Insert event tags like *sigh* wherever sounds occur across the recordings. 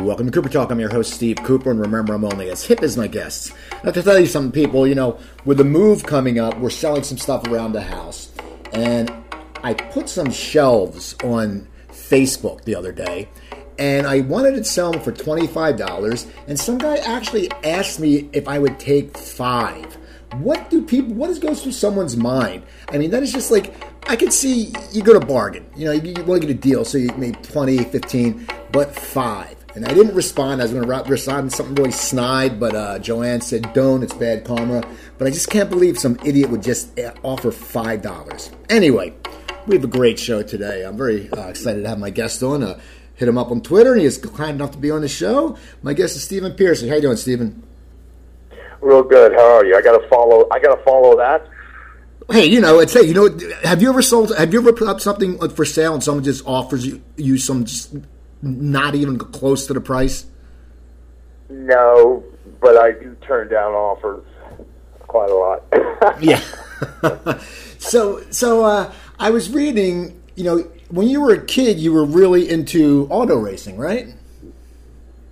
Welcome to Cooper Talk. I'm your host, Steve Cooper, and remember, I'm only as hip as my guests. I have to tell you some people, you know, with the move coming up, we're selling some stuff around the house, and I put some shelves on Facebook the other day, and I wanted to sell them for $25, and some guy actually asked me if I would take five. What do people, what is goes through someone's mind? I mean, that is just like, I could see you go to bargain. You know, you, you want to get a deal, so you make 20, 15, but five. And I didn't respond. I was going to respond something really snide, but uh, Joanne said, "Don't. It's bad karma." But I just can't believe some idiot would just uh, offer five dollars. Anyway, we have a great show today. I'm very uh, excited to have my guest on. Uh, hit him up on Twitter, and he is kind enough to be on the show. My guest is Stephen Pearcy. How you doing, Stephen? Real good. How are you? I got to follow. I got to follow that. Hey, you know, it's hey, you know, have you ever sold? Have you ever put up something for sale and someone just offers you, you some not even close to the price? No, but I do turn down offers quite a lot. *laughs* yeah. *laughs* so, so uh, I was reading. You know, when you were a kid, you were really into auto racing, right?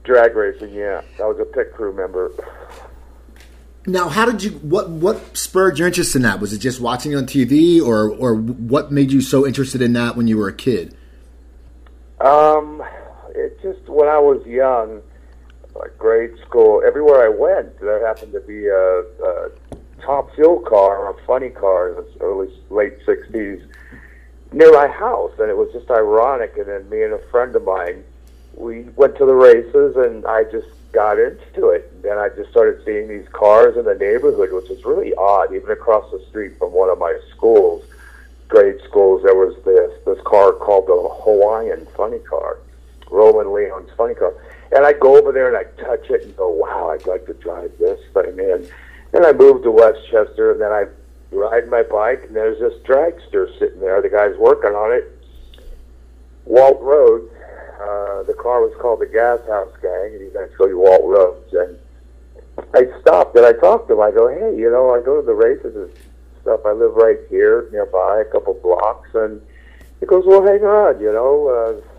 Drag racing, yeah. I was a pit crew member. Now, how did you? What what spurred your interest in that? Was it just watching on TV, or or what made you so interested in that when you were a kid? Um, it just when I was young, like grade school, everywhere I went, there happened to be a, a top fuel car or a funny car in the early late sixties near my house, and it was just ironic. And then me and a friend of mine, we went to the races, and I just got into it. And then I just started seeing these cars in the neighborhood, which was really odd. Even across the street from one of my schools, grade schools, there was this this car called the Hawaiian Funny Car Roland Leong's funny car. And I'd go over there and I'd touch it and go, wow, I'd like to drive this thing. And I moved to Westchester and then I ride my bike and there's this dragster sitting there. The guy's working on it. Walt Rhodes, uh, the car was called the Gas House Gang, and he's actually Walt Rhodes. And I stopped and I talked to him. I go, hey, you know, I go to the races and stuff. I live right here nearby, a couple blocks. And he goes, well, hang on, you know, uh,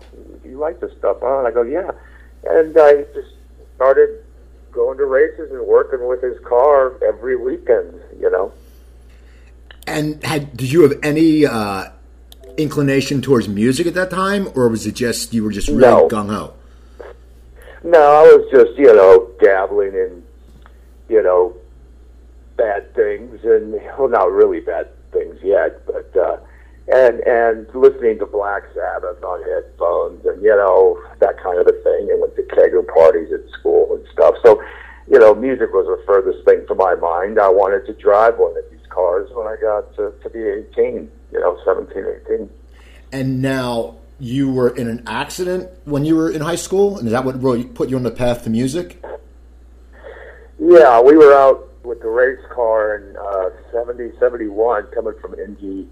you like this stuff, huh? And I go, yeah. And I just started going to races and working with his car every weekend, you know. And had did you have any uh, inclination towards music at that time, or was it just you were just really No. gung ho? No, I was just, you know, dabbling in, you know, bad things and well, not really bad things yet, but uh, and and listening to Black Sabbath on headphones and you know that kind of a thing, and went to kegger parties at school and stuff. So, you know, music was the furthest thing from my mind. I wanted to drive one of these cars when I got to, to be 18, you know, 17, 18. And now you were in an accident when you were in high school, and is that what really put you on the path to music? Yeah, we were out with the race car in uh, 70, 71, coming from Indy,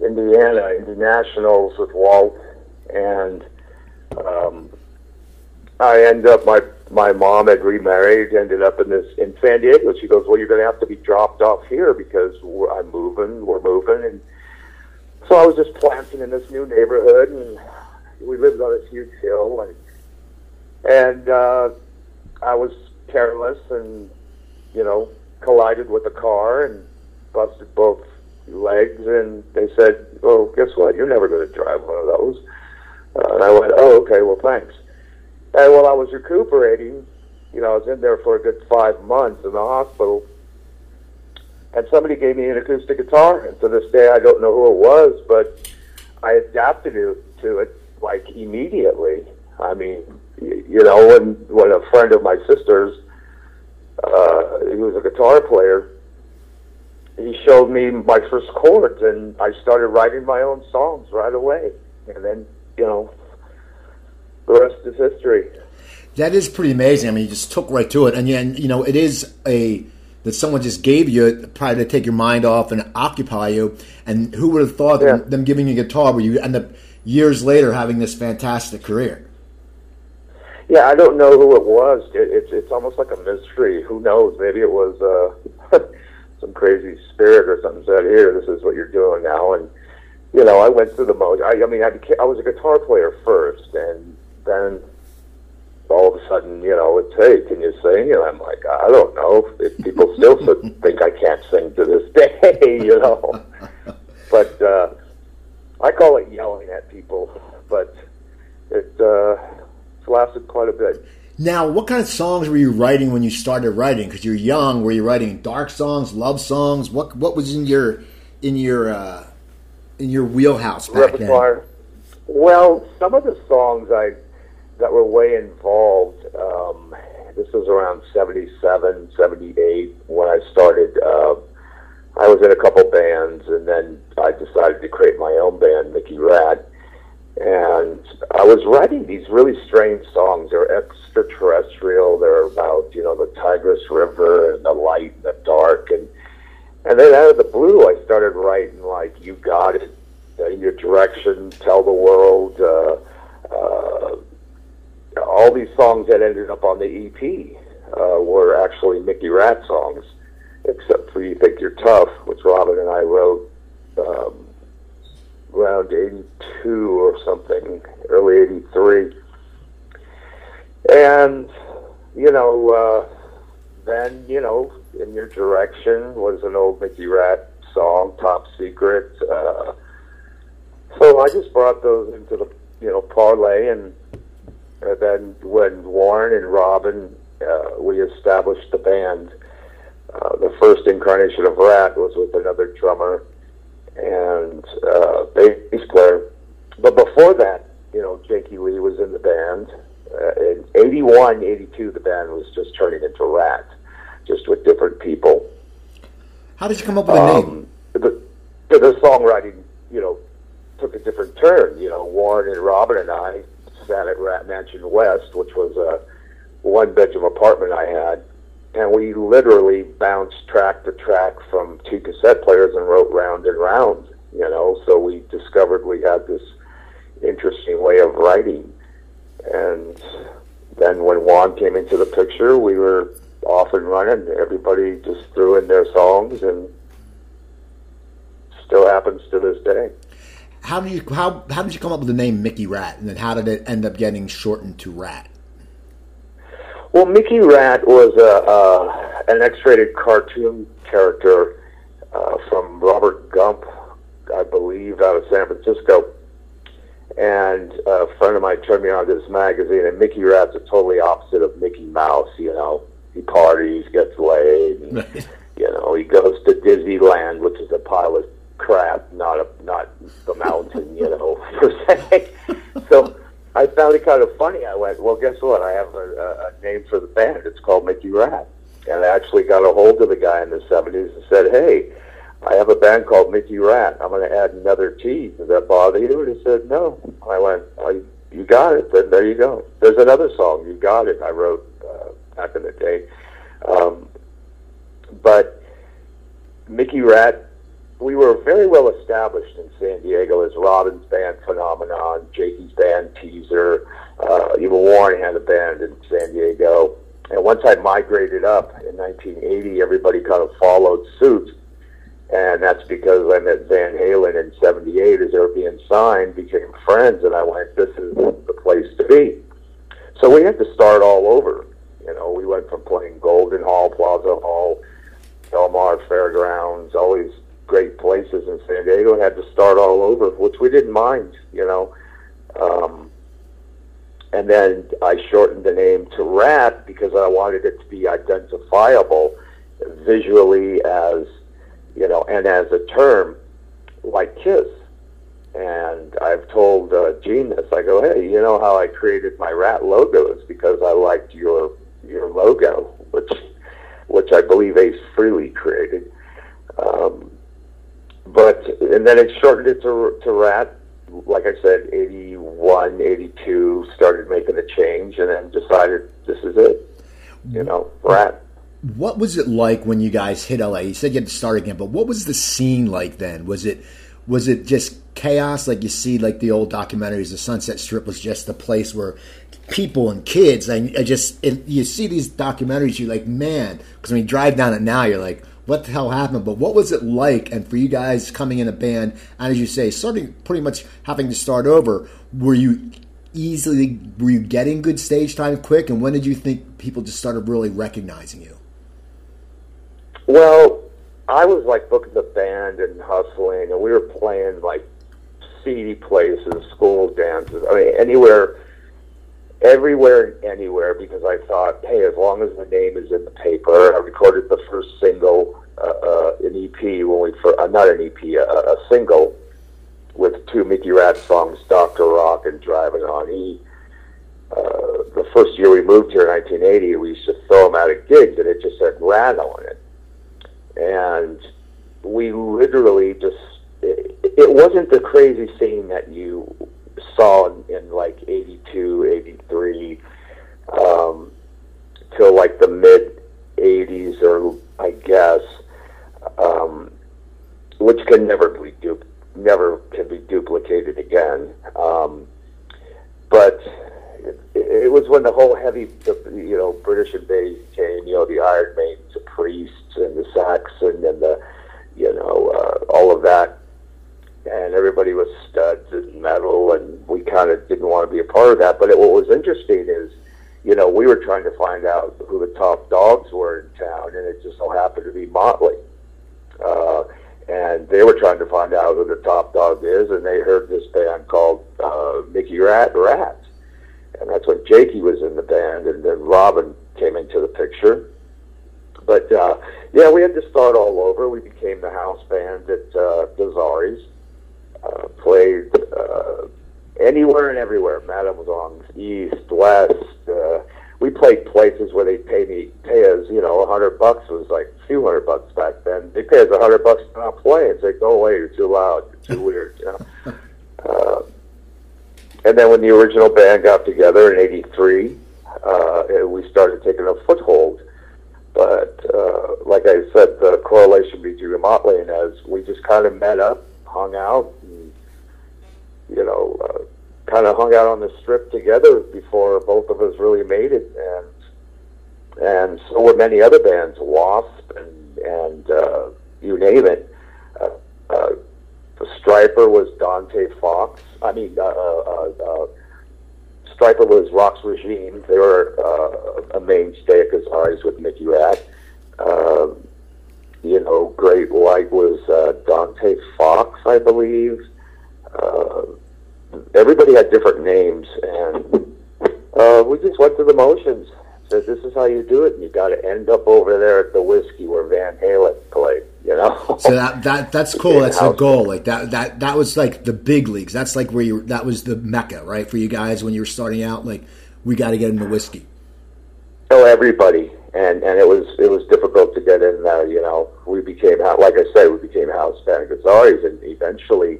Indiana, Indy Nationals with Walt, and um, I end up my my mom had remarried, ended up in this in San Diego. She goes, "Well, you're going to have to be dropped off here because we're, I'm moving, we're moving," and so I was just planting in this new neighborhood, and we lived on this huge hill, and and uh, I was careless and you know collided with a car and busted both legs and they said well guess what? You're never going to drive one of those. Uh, and I went oh okay well thanks. And while I was recuperating you know I was in there for a good five months in the hospital and somebody gave me an acoustic guitar and to this day I don't know who it was but I adapted it to it like immediately. I mean you know when when a friend of my sister's uh, he was a guitar player. He showed me my first chords, and I started writing my own songs right away. And then, you know, the rest is history. That is pretty amazing. I mean, you just took right to it, and and, you know, it is a that someone just gave you probably to take your mind off and occupy you. And who would have thought Yeah. them, them giving you a guitar where you end up years later having this fantastic career? Yeah, I don't know who it was. It, it's it's almost like a mystery. Who knows? Maybe it was uh, *laughs* some crazy spirit or something said, "Here, this is what you're doing now." And you know, I went through the motion. I, I mean, I, became, I was a guitar player first, and then all of a sudden, you know, it's hey, can you sing? And I'm like, I don't know. If people still *laughs* think I can't sing to this *laughs* day, you know. *laughs* but uh, I call it yelling at people, but it uh, it's lasted quite a bit. Now, what kind of songs were you writing when you started writing? Because you're young. Were you writing dark songs, love songs? What what was in your in your uh, in your wheelhouse back Repertoire. then? Well, some of the songs I that were way involved. Um, this was around 77, 78 when I started. Uh, I was in a couple bands, and then I decided to create my own band, Mickey Ratt. And I was writing these really strange songs. They're extraterrestrial. They're about you know the Tigris River and the light and the dark. And and then out of the blue, I started writing like "You Got It," uh, "Your Direction," "Tell the World." Uh, uh, all these songs that ended up on the EP uh, were actually Mickey Ratt songs, except for "You Think You're Tough," which Robin and I wrote. Um, around 82 or something, early 83. And, you know, uh, then, you know, In Your Direction was an old Mickey Ratt song, Top Secret. Uh, so I just brought those into the, you know, parlay. And, and then when Warren and Robin, uh, we established the band, uh, the first incarnation of Ratt was with another drummer and uh, bass player. But before that, you know, Jakey Lee was in the band. Uh, in 81, 82, the band was just turning into Ratt, just with different people. How did you come up with the Um, name? the, the songwriting, you know, took a different turn. You know, Warren and Robin and I sat at Ratt Mansion West, which was a one bedroom apartment I had, and we literally bounced track to track from two cassette players and wrote round and round. You know, so we discovered we had this interesting way of writing, and then when Juan came into the picture, we were off and running. Everybody just threw in their songs, and still happens to this day. How did you how how did you come up with the name Mickey Ratt, and then how did it end up getting shortened to Ratt? Well, Mickey Rat was a, uh, an X-rated cartoon character uh, from Robert Gump, I believe, out of San Francisco. And a friend of mine turned me on to this magazine, and Mickey Rat's a totally opposite of Mickey Mouse. You know, he parties, gets laid, and, *laughs* you know, he goes to Disneyland, which is a pile of crap, not a not the mountain, you know, *laughs* per se. So I found it kind of funny. I went, well, guess what? I have a, a, name for the band. It's called Mickey Rat. And I actually got a hold of the guy in the 70s and said, hey, I have a band called Mickey Rat. I'm going to add another T. Does that bother you? And he said, no. I went, oh, you got it. Then there you go. There's another song, You Got It, I wrote uh, back in the day. Um, but Mickey Ratt we were very well established in San Diego as Robin's band Phenomenon, Jakey's band Teaser, uh, even Warren had a band in San Diego. And once I migrated up in 1980, everybody kind of followed suit. And that's because I met Van Halen in 78 as they were being signed, became friends, and I went, this is the place to be. So we had to start all over. You know, we went from playing Golden Hall, Plaza Hall, Del Mar Fairgrounds, these great places in San Diego and had to start all over, which we didn't mind, you know. Um, and then I shortened the name to Ratt because I wanted it to be identifiable visually as, you know, and as a term like Kiss. And I've told uh, Gene this. I go, hey, you know how I created my Ratt logo is because I liked your your logo, *laughs* which which I believe Ace Frehley created. Um, but and then it shortened it to to rat like i said 81 82 started making a change and then decided this is it you know rat What was it like when you guys hit LA? You said you had to start again, but what was the scene like then? Was it was it just chaos like you see like the old documentaries? The Sunset Strip was just a place where people and kids. and I just it, you see these documentaries, you're like, man, because when you drive down it now, you're like, what the hell happened? But what was it like? And for you guys coming in a band, and as you say, starting pretty much having to start over, were you easily were you getting good stage time quick, and when did you think people just started really recognizing you? Well, I was like booking the band and hustling, and we were playing like seedy places, school dances. I mean, anywhere, everywhere, and anywhere. Because I thought, hey, as long as the name is in the paper, I recorded the first single, uh, uh, an EP when we, for, uh, not an EP, a, single with two Mickey Ratt songs, Doctor Rock and Driving on E. Uh, the first year we moved here in 1980, we used to throw them out at gigs, and it just said Ratt on it and we literally just it, wasn't the crazy scene that you saw in, in like 82 83 um, till like the mid 80s or i guess um, which can never be du- never can be duplicated again um, but it, it was when the whole heavy, you know, British invasion came. You know, the Iron Maidens, the priests, and the Saxon, and the, you know, uh, all of that, and everybody was studs and metal, and we kind of didn't want to be a part of that. But it, what was interesting is, you know, we were trying to find out who the top dogs were in town, and it just so happened to be Motley. Uh, and they were trying to find out who the top dog is, and they heard this band called uh, Mickey Ratt Rats and that's when Jakey was in the band, and then Robin came into the picture. But uh, yeah, we had to start all over. We became the house band at uh, Gazzarri's. Uh, played uh, anywhere and everywhere. Madame Wong's, East, West. Uh, we played places where they pay me pay us, you know, a hundred bucks was like a few hundred bucks back then. They pay us a hundred bucks to not play and say, "Go away, you're too loud, you're too weird." You know. *laughs* Uh, and then when the original band got together in '83, uh, we started taking a foothold. But uh, like I said, the correlation between Motley and us, we just kind of met up, hung out, and you know, uh, kind of hung out on the strip together before both of us really made it, and and so were many other bands, Wasp and and uh, you name it. Uh, uh, the Stryper was Dante Fox. I mean, uh, uh, uh, Stryper was Roxx Regime. They were uh, a mainstay at Gazzarri's with Mickey Ratt. Uh, you know, Great White was uh, Dante Fox, I believe. Uh, everybody had different names, and uh, we just went through the motions. Said, "This is how you do it, and you got to end up over there at the whiskey where Van Halen played." You know. So that that that's cool. That's the goal. Like that that that was like the big leagues. That's like where you that was the mecca, right, for you guys when you were starting out. Like we got to get into whiskey. Oh, everybody, and and it was it was difficult to get in there. You know, we became like I said, we became house band Gazzarri's, and eventually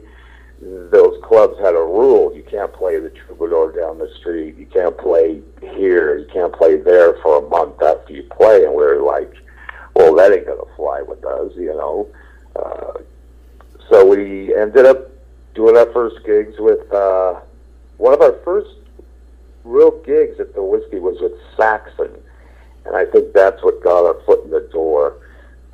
those clubs had a rule: you can't play the Troubadour down the street, you can't play here, you can't play there for a month after you play. And we are like, well, that ain't gonna fly with us, you know. Uh, so we ended up doing our first gigs with uh, one of our first real gigs at the whiskey was with Saxon, and I think that's what got our foot in the door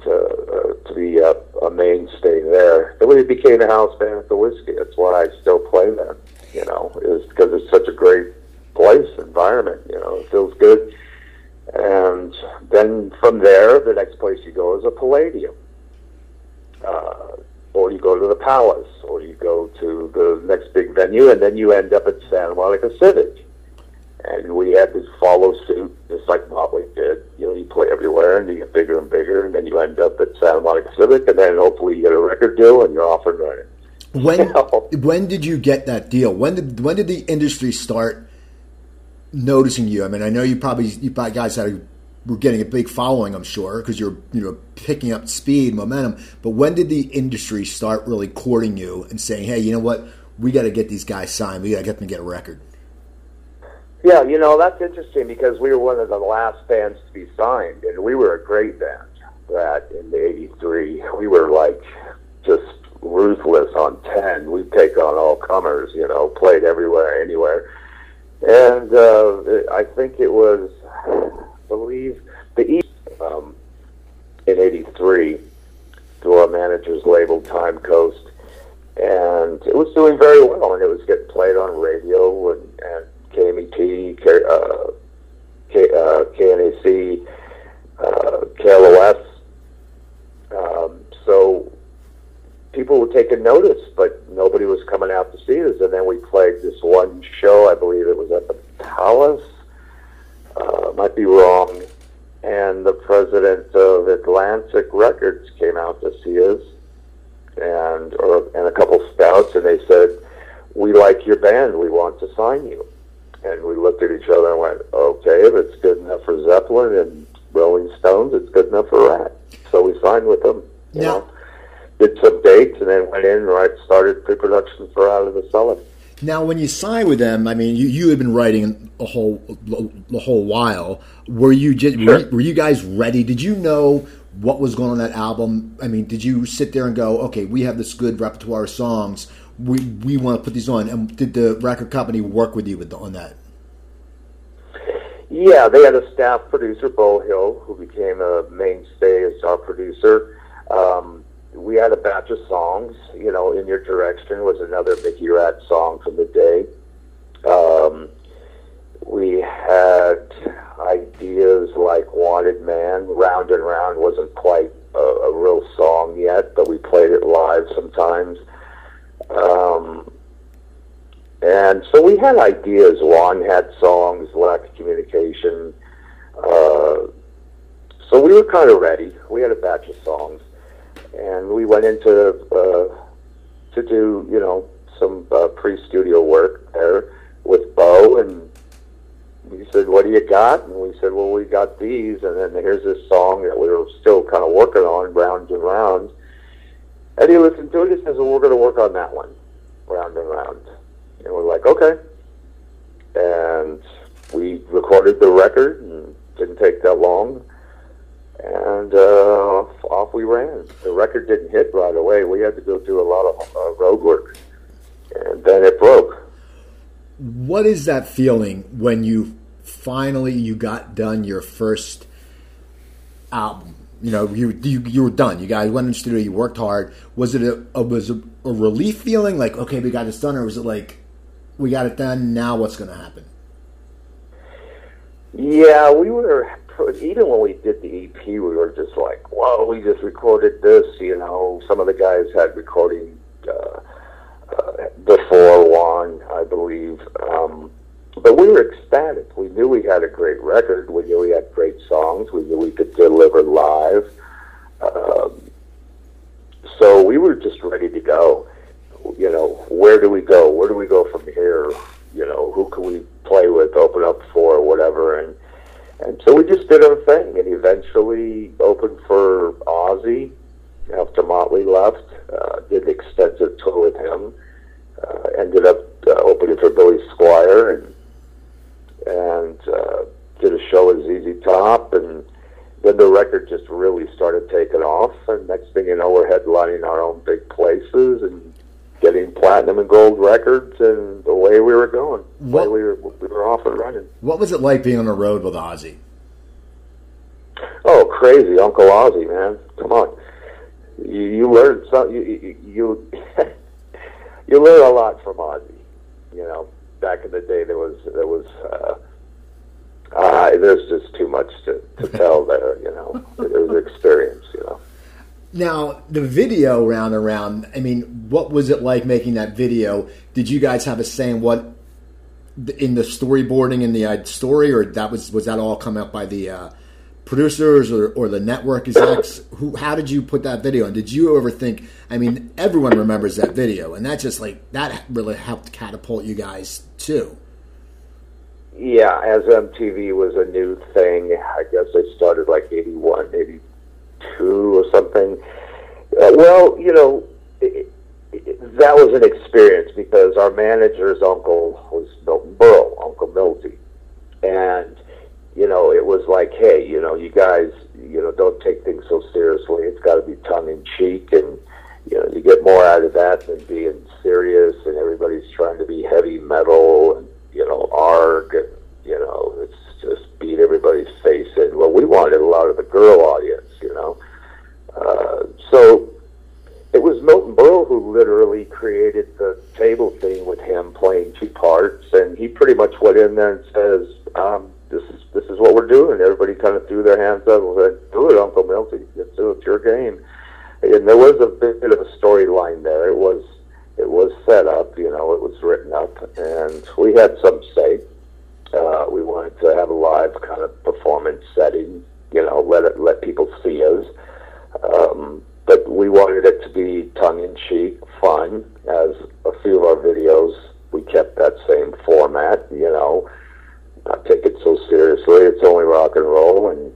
to uh, to be a, a mainstay there. Then we became a house band at the whiskey. That's why I still play there. You know, is because it's such a great place, environment. You know, it feels good. And then from there, the next place you go is a Palladium. Uh, or you go to the Palace, or you go to the next big venue, and then you end up at Santa Monica Civic. And we had to follow suit, just like Motley did. You know, you play everywhere, and you get bigger and bigger, and then you end up at Santa Monica Civic, and then hopefully you get a record deal, and you're off and running. When *laughs* you know? when did you get that deal? When did when did the industry start noticing you? I mean, I know you probably you probably guys had a, were getting a big following, I'm sure, because you're you know picking up speed, momentum. But when did the industry start really courting you and saying, "Hey, you know what? We got to get these guys signed. We got to get them to get a record." Yeah, you know that's interesting because we were one of the last bands to be signed, and we were a great band. That in the '83, we were like just ruthless on ten. We'd take on all comers, you know, played everywhere, anywhere and uh, I think it was, I believe, the East um, in '83 through our manager's label Time Coast, and it was doing very well, and it was getting played on radio, and, and KMET, K, uh, K, uh, KNAC, uh, KLOS. Um, so people were taking notice, but nobody was coming out to see us. And then we played this one show, I believe it was at the Palace. Uh, might be wrong. And the president of Atlantic Records came out to see us, and or and a couple scouts, and they said, "We like your band. We want to sign you." And we looked at each other and went, "Okay, if it's good enough for Zeppelin and Rolling Stones, it's good enough for Ratt." So we signed with them. You Now- know, did some dates, and then went in and right started pre-production for Out of the Cellar. Now, when you signed with them, I mean, you, you had been writing a whole the whole while. Were you just were, Sure. you- were you guys ready? Did you know what was going on that album? I mean, did you sit there and go, "Okay, we have this good repertoire of songs. We we want to put these on"? And did the record company work with you with on that? Yeah, they had a staff producer, Beau Hill, who became a mainstay as our producer. Um, we had a batch of songs. You know, "In Your Direction" was another Mickey Ratt song from the day. Um, we had ideas like "Wanted Man," "Round and Round" wasn't quite a, a real song yet, but we played it live sometimes. Um, and so we had ideas. Juan had songs, lack of communication. Uh, so we were kind of ready. We had a batch of songs, and we went into uh, to do you know some uh, pre-studio work there with Beau, and he said, "What do you got?" And we said, "Well, we got these." And then here's this song that we were still kind of working on, round and round. And he listened to it. He says, "Well, we're going to work on that one, round and round." And we're like, "Okay." And we recorded the record, and didn't take that long. And uh, off, off we ran. The record didn't hit right away. We had to go do a lot of uh, road work, and then it broke. What is that feeling when you finally you got done your first album? You know, you you, you were done. You guys went in the studio. You worked hard. Was it a, a was it a relief feeling like okay, we got this done, or was it like we got it done? Now what's going to happen? Yeah, we were even when we did the EP, we were just like, "Whoa, we just recorded this." You know, some of the guys had recording uh, uh, before Juan, I believe, um, but we were ecstatic. We knew we had a great record. We knew we had great songs. We knew we could deliver live. Um, so we were just ready to go. You know, where do we go? Where do we go from here? You know, who can we play with, open up for, whatever, and and so we just did our thing, and eventually opened for Ozzy after Motley left. Uh, did an extensive tour with him. Uh, ended up uh, opening for Billy Squier, and and uh, did a show at ZZ Top, and then the record just really started taking off. And next thing you know, we're headlining our own big places and getting platinum and gold records, and the way we were going, What- we were we were off and running. What was it like being on the road with Ozzy? Oh, crazy, Uncle Ozzy, man! Come on, you, you learn some. You you you, *laughs* you learn a lot from Ozzy. You know, back in the day, there was there was. Uh, uh, there's just too much to, to *laughs* tell there. You know, it was experience. You know. Now the video round and round. I mean, what was it like making that video? Did you guys have a say in what in the storyboarding in the uh, story, or that was was that all come up by the uh, producers or, or the network execs? Who? How did you put that video? And did you ever think? I mean, everyone remembers that video, and that just like that really helped catapult you guys too. Yeah, as MTV was a new thing, I guess they started like 81, 82 or something. Uh, well, you know, it, it, that was an experience because our manager's uncle was Milton Berle, Uncle Milty. And, you know, it was like, hey, you know, you guys, you know, don't take things so seriously. It's got to be tongue in cheek and, you know, you get more out of that than being serious and everybody's trying to be heavy metal and, you know, arg and, you know, it's just beat everybody's face in. Well, we wanted a lot of the girl audience, you know. Uh, so it was Milton Berle who literally created the table thing with him playing two parts, and he pretty much went in there and says, um, "This is this is what we're doing." Everybody kind of threw their hands up and said, "Do it, Uncle Milty. Let's do it. It's your game." And there was a bit of a storyline there. It was it was set up, you know, it was written up, and we had some say. Uh, we wanted to have a live kind of performance setting, you know, let it, let people see us. Um, but we wanted it to be tongue in cheek, fun. As a few of our videos, we kept that same format, you know, not take it so seriously. It's only rock and roll, and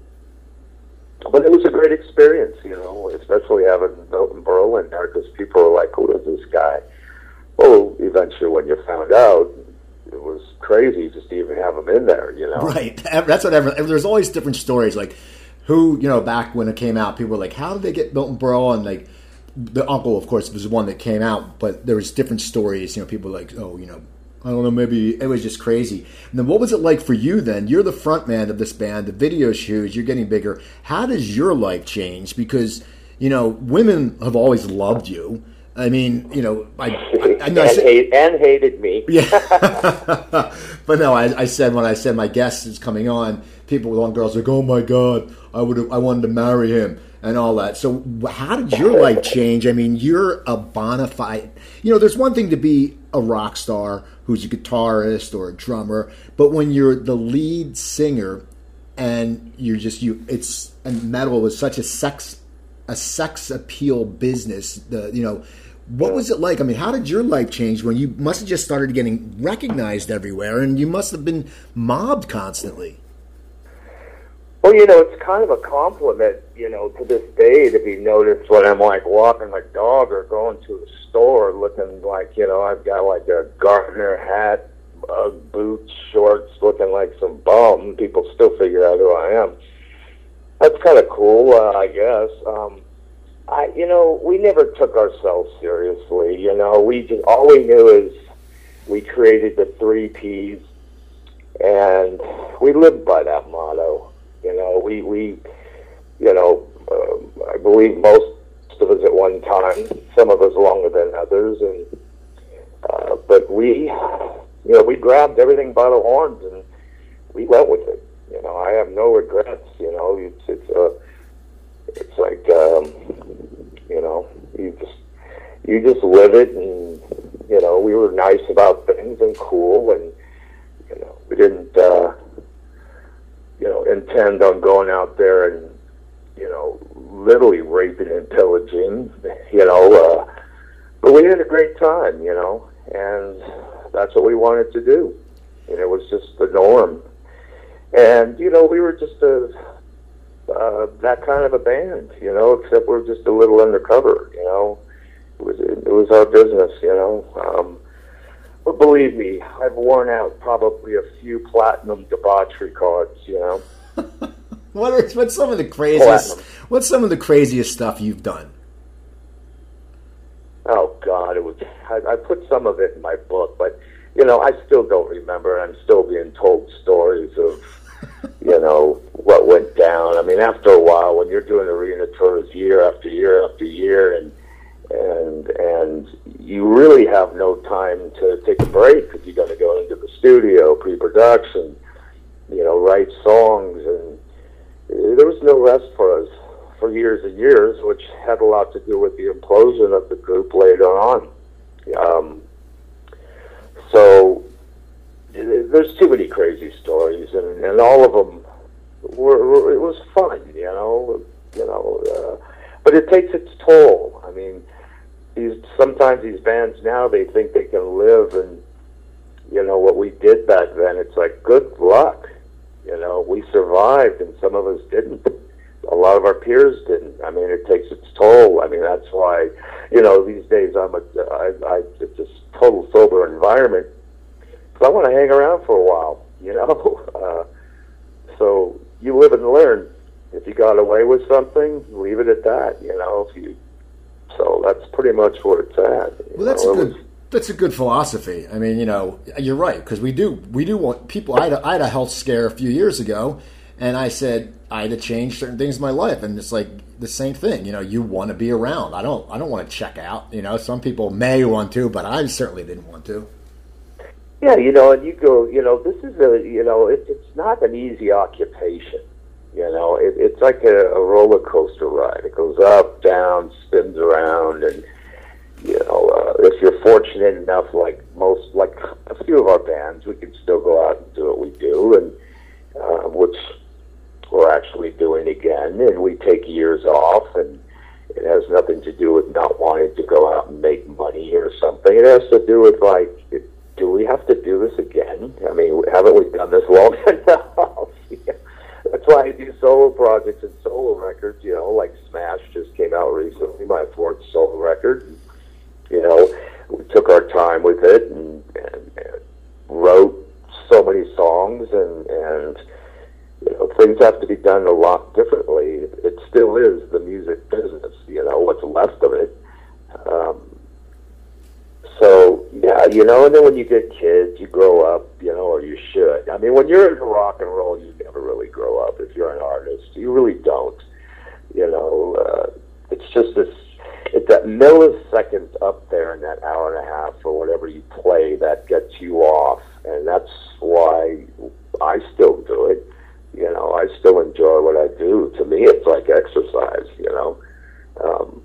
but it was a great experience, you know, especially having Milton Berle in there because people were like, "Who is this guy?" Well, eventually, when you found out, it was crazy just to even have him in there, you know. Right. That's what ever. There's always different stories. Like who, you know, back when it came out, people were like, "How did they get Milton Berle?" And like the uncle, of course, was the one that came out, but there was different stories. You know, people like, "Oh, you know." I don't know, maybe it was just crazy. And then what was it like for you then? You're the front man of this band, the video huge, you're getting bigger. How does your life change? Because, you know, women have always loved you. I mean, you know, I, I, I, know and, I said, hate, and hated me. *laughs* Yeah, *laughs* but no, I, I, said when I said my guest is coming on, people with on girls like, oh my god, I would I wanted to marry him and all that. So how did your life change? I mean, you're a bona fide. You know, there's one thing to be a rock star who's a guitarist or a drummer, but when you're the lead singer and you're just you, it's and metal is such a sex a sex appeal business. The you know what was it like? I mean, how did your life change when you must have just started getting recognized everywhere and you must have been mobbed constantly? Well, you know, it's kind of a compliment, you know, to this day to be noticed when I'm like walking my dog or going to a store looking like, you know, I've got like a gardener hat, uh, boots, shorts, looking like some bum. People still figure out who I am. That's kind of cool, uh, I guess. Um, I, you know, we never took ourselves seriously. You know, we just all we knew is we created the three P's, and we lived by that motto. You know, we we, you know, uh, I believe most of us at one time. Some of us longer than others, and uh, but we, you know, we grabbed everything by the horns and we went with it. You know, I have no regrets. You know, it's it's a, it's like. Um, you know, you just you just live it, and you know, we were nice about things and cool, and you know, we didn't uh, you know intend on going out there and you know literally raping and pillaging, you know. Uh, but we had a great time, you know, and that's what we wanted to do, and it was just the norm. And you know, we were just a uh, that kind of a band, you know, except we're just a little undercover, you know. It was it was our business, you know. Um, but believe me, I've worn out probably a few platinum debauchery cards, you know. *laughs* what are, what's some of the craziest? Platinum. What's some of the craziest stuff you've done? Oh God, it was. I, I put some of it in my book, but you know, I still don't remember. I'm still being told stories of *laughs* you know what went down. I mean, after a while, when you're doing arena tours year after year after year, and and and you really have no time to take a break because you got to go into the studio, pre-production, you know, write songs, and there was no rest for us for years and years, which had a lot to do with the implosion of the group later on. Um, so there's too many crazy stories, and, and all of them were, were it was fun, you know, you know. Uh, but it takes its toll. I mean, these sometimes these bands now they think they can live, and you know what we did back then. It's like good luck. You know, we survived, and some of us didn't. A lot of our peers didn't. I mean, it takes its toll. I mean, that's why, you know, these days I'm a, I, I, it's a total sober environment because I want to hang around for a while, *laughs* you know. Uh, so you live and learn. If you got away with something, leave it at that. You know, if you. So that's pretty much where it's at. Well, that's know? a good. Was, that's a good philosophy. I mean, you know, you're right because we do we do want people. I had, a, I had a health scare a few years ago, and I said I had to change certain things in my life, and it's like the same thing. You know, you want to be around. I don't. I don't want to check out. You know, some people may want to, but I certainly didn't want to. Yeah, you know, and you go, you know, this is a, you know, it, it's not an easy occupation. You know, it, it's like a, a roller coaster ride. It goes up, down, spins around, and you know, uh, if you're fortunate enough, like most, like a few of our bands, we can still go out and do what we do, and uh, which we're actually doing again, and we take years off, and it has nothing to do with not wanting to go out and make money or something. It has to do with like, do we have to do this again? I mean, haven't we done this long *laughs* enough? *laughs* That's why I do solo projects and solo records. You know, like Smash just came out recently, my fourth solo record. You know, we took our time with it and, and, and wrote so many songs and and you know, things have to be done a lot differently. It still is the music business, you know, what's left of it. Um, so yeah, you know, and then when you get kids, you grow up, you know, or you should. I mean, when you're into rock and roll, you never really grow up if you're an artist. You really don't. You know, uh, it's just this. It's that millisecond up there in that hour and a half or whatever you play that gets you off, and that's why I still do it you know, I still enjoy what I do. To me, it's like exercise. You know, um,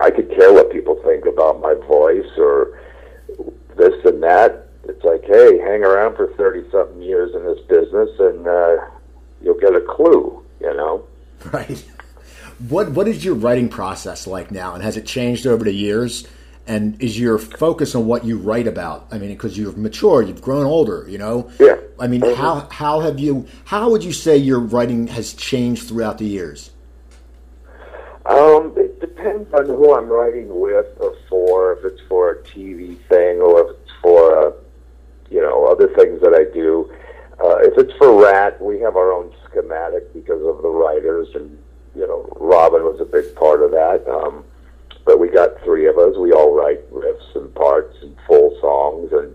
I could care what people think about my voice or this and that. It's like, hey, hang around for thirty something years in this business, and uh, you'll get a clue. You know, right. What What is your writing process like now, and has it changed over the years? and is your focus on what you write about? I mean, because you've matured, you've grown older, you know. Yeah. I mean, mm-hmm. how how have you? How would you say your writing has changed throughout the years? Um, it depends on who I'm writing with or for. If it's for a TV thing or if it's for, uh, you know, other things that I do. Uh, if it's for Ratt, we have our own schematic because of the writers, and you know, Robin was a big part of that. Um, but we got three of us. We all write riffs and parts and full songs, and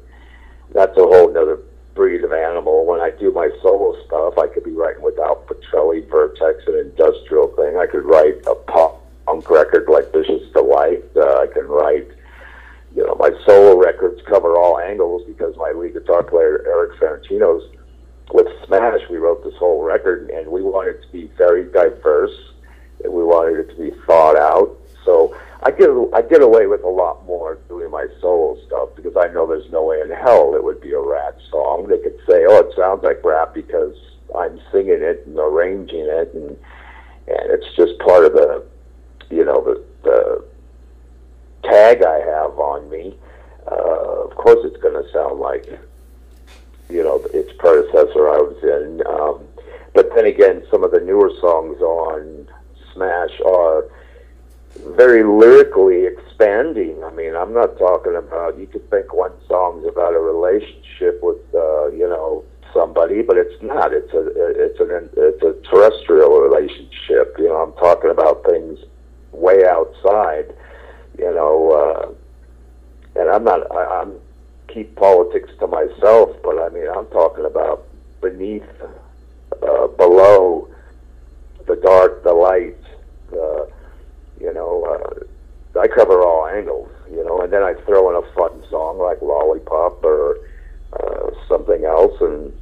that's a whole other breed of animal. When I do my solo stuff, I could be writing without Pitrelli, Vertex, an industrial thing. I could write a pop punk record like Vicious Delite. Uh, I can write, you know, my solo records cover all angles because my lead guitar player Eric Ferentinos with Smash. We wrote this whole record, and we wanted it to be very diverse, and we wanted it to be thought out. So I get away with a lot more doing my solo stuff because I know there's no way in hell it would be a Ratt song. They could say, "Oh, it sounds like rap because I'm singing it and arranging it, and and it's just part of the, you know, the the tag I have on me. Uh, of course, it's going to sound like, you know, its predecessor I was in. Um, but then again, some of the newer songs on Smash are very lyrically expanding. I mean, I'm not talking about. You could think one song's about a relationship with, uh, you know, somebody, but it's not. It's a it's an it's a terrestrial relationship. You know, I'm talking about things way outside. You know, uh, and I'm not. I, I'm keep politics to myself, but I mean, I'm talking about beneath, uh, below, the dark, the light, the you know, uh, I cover all angles, you know, and then I throw in a fun song like Lollipop or uh, something else, and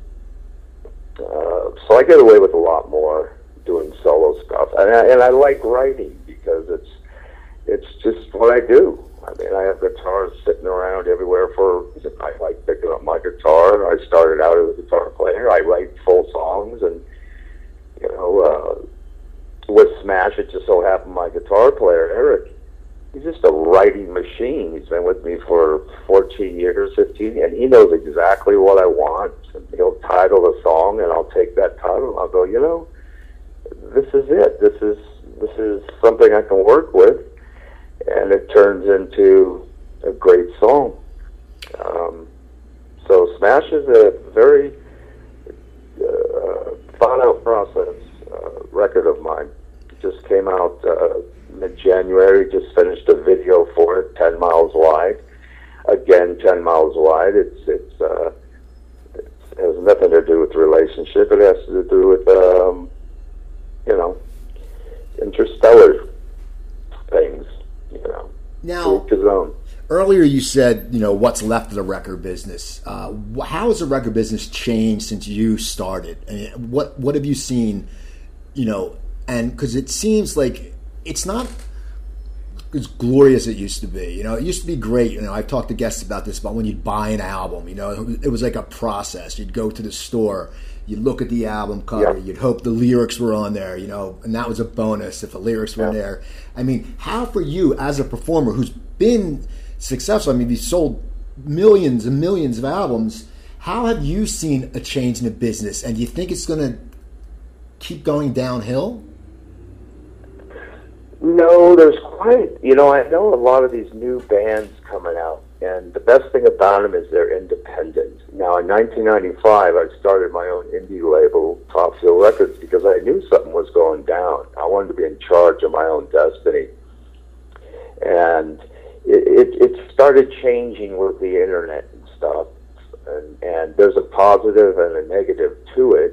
uh, so I get away with a lot more doing solo stuff, and I, and I like writing because it's it's just what I do. I mean, I have guitars sitting around everywhere for. I like picking up my guitar. I started out as a guitar player. I write full songs, and you know, uh, with Smash, it just so happened my guitar player, Eric, he's just a writing machine. He's been with me for 14 years, 15, and he knows exactly what I want. And he'll title the song, and I'll take that title, and I'll go, you know, this is it. This is this is something I can work with, and it turns into a great song. Um, so Smash is a very uh, thought out process uh, record of mine. It just came out uh, mid January. Just finished a video for it, ten miles wide. Again, ten miles wide. It's it's uh, has nothing to do with the relationship. It has to do with um, you know interstellar things. You know, now earlier you said you know what's left of the record business. Uh, how has the record business changed since you started? And what what have you seen? You know, and because it seems like it's not as glorious as it used to be. You know, it used to be great. You know, I've talked to guests about this, about when you'd buy an album. You know, it was like a process. You'd go to the store, you'd look at the album cover, yeah. you'd hope the lyrics were on there. You know, and that was a bonus if the lyrics were yeah. there. I mean, how for you as a performer who's been successful? I mean, you sold millions and millions of albums. How have you seen a change in the business, and do you think it's going to keep going downhill? No, there's quite. You know, I know a lot of these new bands coming out, and the best thing about them is they're independent. Now, in 1995, I started my own indie label, Top Fuel Records, because I knew something was going down. I wanted to be in charge of my own destiny, and it, it, it started changing with the internet and stuff. And, and there's a positive and a negative to it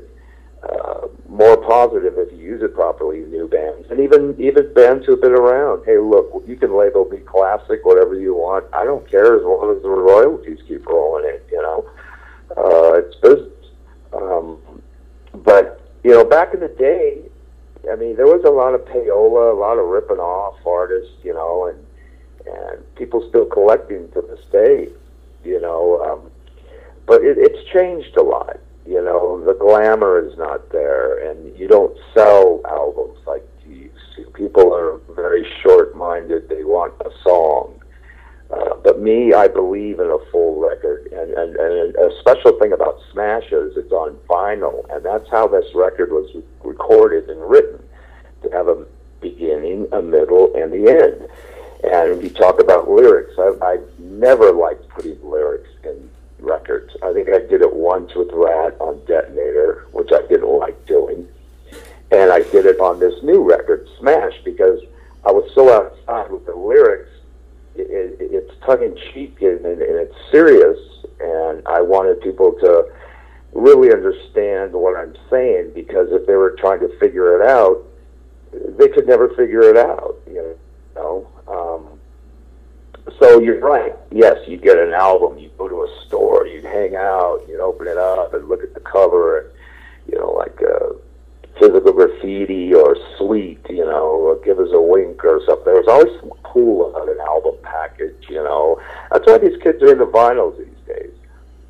positive if you use it properly. New bands and even even bands who've been around. Hey, look, you can label me classic, whatever you want. I don't care as long as the royalties keep rolling in. You know, uh, it's business. Um, but you know, back in the day, I mean, there was a lot of payola, a lot of ripping off artists. You know, and and people still collecting to this day. You know, um, but it, it's changed a lot you know, the glamour is not there, and you don't sell albums like to. People are very short-minded; they want a song. Uh, but me, I believe in a full record, and, and, and a special thing about Smashes, it's on vinyl, and that's how this record was recorded and written to have a beginning, a middle, and the end. And you talk about lyrics, I, I never liked putting lyrics in records. I think I did it once with Ratt on Detonator, which I didn't like doing. And I did it on this new record, Smash, because I was so outside with the lyrics. It, it, it's tongue in cheek and, and, and it's serious, and I wanted people to really understand what I'm saying because if they were trying to figure it out, they could never figure it out. You know, um, so you're right. Yes, you get an album, you go to a store, you'd hang out, you'd open it up and look at the cover, and you know, like uh, physical graffiti or sweet, you know, or give us a wink or something. There's always some cool about an album package, you know. That's why these kids are into vinyls these days,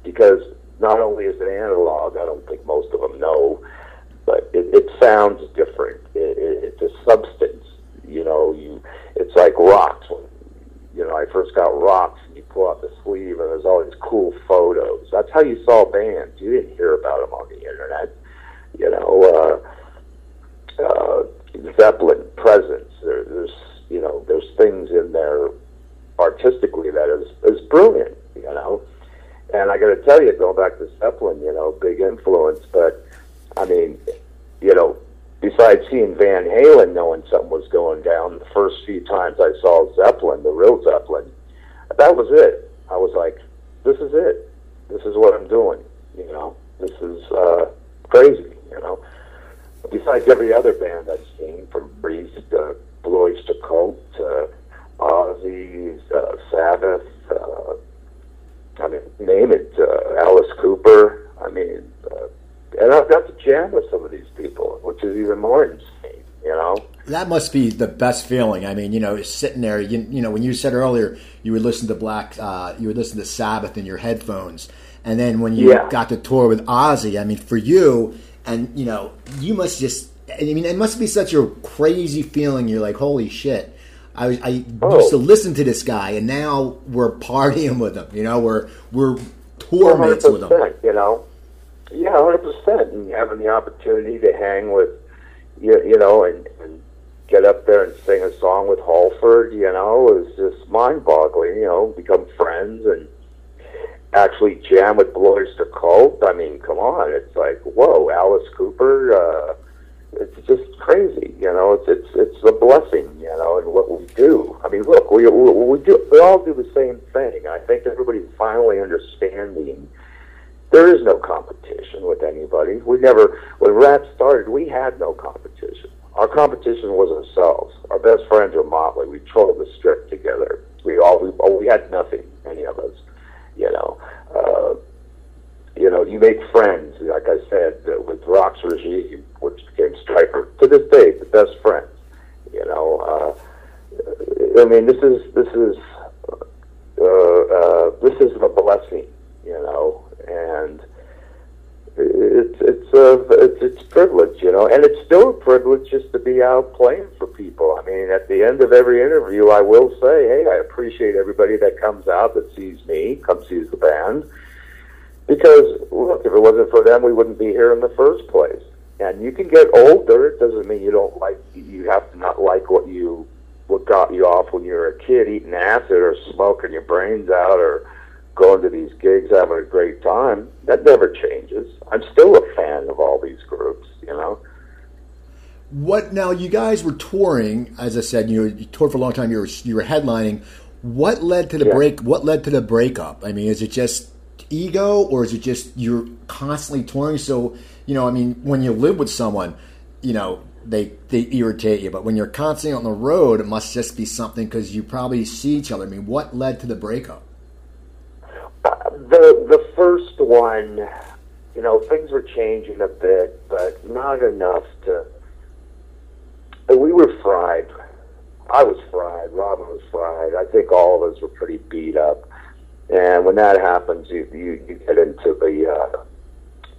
because not only is it analog, I don't think most of them know, but it, it sounds different. It, it, it's a substance, you know. You, it's like rocks when you know, I first got rocks and you pull out the sleeve and there's all these cool photos. That's how you saw bands. You didn't hear about them on the internet. You know, uh, uh, Zeppelin presence. There, there's, you know, there's things in there artistically that is, is brilliant, you know. And I got to tell you, going back to Zeppelin, you know, big influence, but I mean, you know, besides seeing Van Halen, knowing something was going down, the first few times I saw Zeppelin, the real Zeppelin, that was it. I was like, this is it. This is what I'm doing. You know, this is uh, crazy. You know, besides every other band I've seen, from Priest to Blue Oyster Cult to Ozzy, uh, Sabbath, uh, I mean, name it, uh, Alice Cooper. I mean, uh, and I've got to jam with some of these people, which is even more insane, you know? That must be the best feeling. I mean, you know, sitting there, you, you know, when you said earlier you would listen to Black, uh, you would listen to Sabbath in your headphones. And then when you yeah. got to tour with Ozzy, I mean, for you, and, you know, you must just, I mean, it must be such a crazy feeling. You're like, holy shit. I, I oh. used to listen to this guy, and now we're partying with him. You know, we're we're tour mates with him. You know, yeah, hundred percent. And having the opportunity to hang with, you, you know, and get up there and sing a song with Halford, you know, is just mind-boggling. You know, become friends and actually jam with Blue Oyster Cult. I mean, come on, it's like whoa, Alice Cooper. Uh, it's just crazy, you know. It's it's it's a blessing, you know, and what we do. I mean, look, we we, we do we all do the same thing. I think everybody's finally understanding there is no competition with anybody. We never, when Ratt started, we had no competition. Our competition was ourselves. Our best friends were Motley. We trolled the strip together. We all we, oh, we had nothing, any of us. You know, uh, you know, you make friends. Like I said, uh, with Roxx Regime, which became Stryper, to this day, the best friends. You know, uh, I mean, this is this is uh, uh, this is a blessing. You know, and it's it's a it's it's privilege, you know, and it's still a privilege just to be out playing for people. I mean, at the end of every interview, I will say, hey, I appreciate everybody that comes out that sees me, comes sees the band, because look, if it wasn't for them, we wouldn't be here in the first place. And you can get older; it doesn't mean you don't like. You have to not like what you what got you off when you were a kid, eating acid or smoking your brains out or going to these gigs, having a great time. That never changes. I'm still a fan of all these groups, you know. What now? You guys were touring, as I said. You, know, you toured for a long time. You were you were headlining. What led to the Yeah. break? What led to the breakup? I mean, is it just ego, or is it just you're constantly touring? So you know, I mean, when you live with someone, you know, they they irritate you. But when you're constantly on the road, it must just be something because you probably see each other. I mean, what led to the breakup? The the first one, you know, things were changing a bit, but not enough to. We were fried. I was fried. Robin was fried. I think all of us were pretty beat up. And when that happens, you you, you get into the, uh,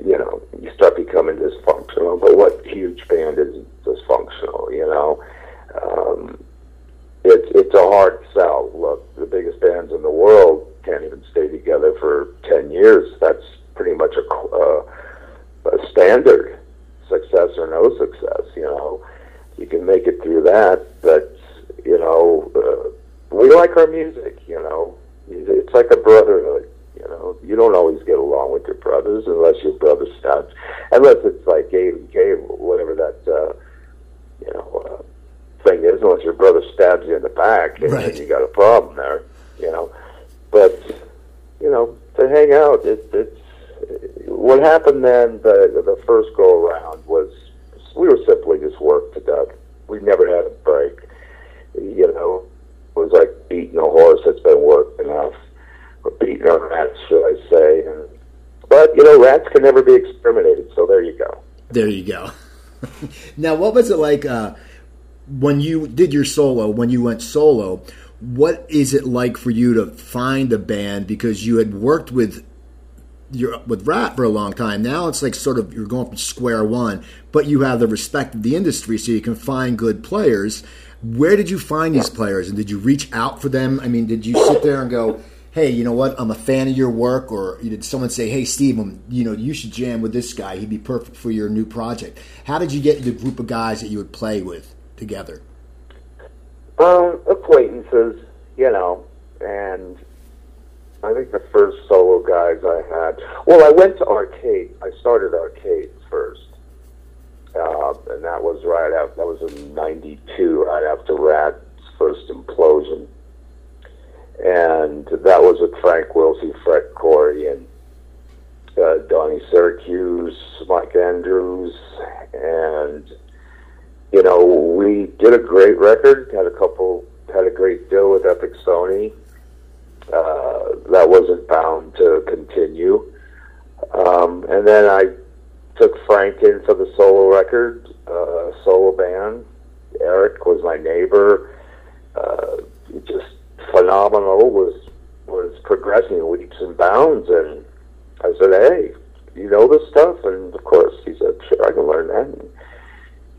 you know, you start becoming dysfunctional. But what huge band is dysfunctional? You know, um, it's it's a hard sell. Look, the biggest bands in the world can't even stay together for ten years. That's pretty much a, uh, a standard, success or no success. You know, you can make it through that, but you know, uh, we like our music. You know, it's like a brotherhood. You know, you don't always get along with your brothers unless your brother stabs, unless it's like Gabe and Cable, whatever that. Uh, you know. Uh, thing is, unless your brother stabs you in the back, and Right. then you got a problem there, you know. But you know, to hang out, it, it's what happened then. The the first go around was we were simply just worked to death. We never had a break. You know, it was like beating a horse that's been worked enough, or beating a rat, should I say? And, but you know, rats can never be exterminated, so there you go. There you go. *laughs* now, what was it like uh, when you did your solo? When you went solo, what is it like for you to find a band because you had worked with your with Ratt for a long time? Now it's like sort of you're going from square one, but you have the respect of the industry, so you can find good players. Where did you find these players, and did you reach out for them? I mean, did you sit there and go? Hey, you know what? I'm a fan of your work. Or did someone say, "Hey, Steve, um, you know, you should jam with this guy. He'd be perfect for your new project." How did you get the group of guys that you would play with together? Um, acquaintances, you know, and I think the first solo guys I had. Well, I went to arcade. I started arcades first, uh, and that was right after. That was in '92, right after Ratt's first implosion, and that was with Frank Wilsey, Fred Coury, and uh, Donnie Syracuse, Mike Andrews, and you know, we did a great record, had a couple, had a great deal with Epic Sony. Uh, that wasn't bound to continue. Um, and then I took Frank in for the solo record, uh, solo band. Eric was my neighbor. Uh, just phenomenal. Was was progressing leaps and bounds. And I said, "Hey, you know this stuff?" And of course, he said, "Sure, I can learn that." And,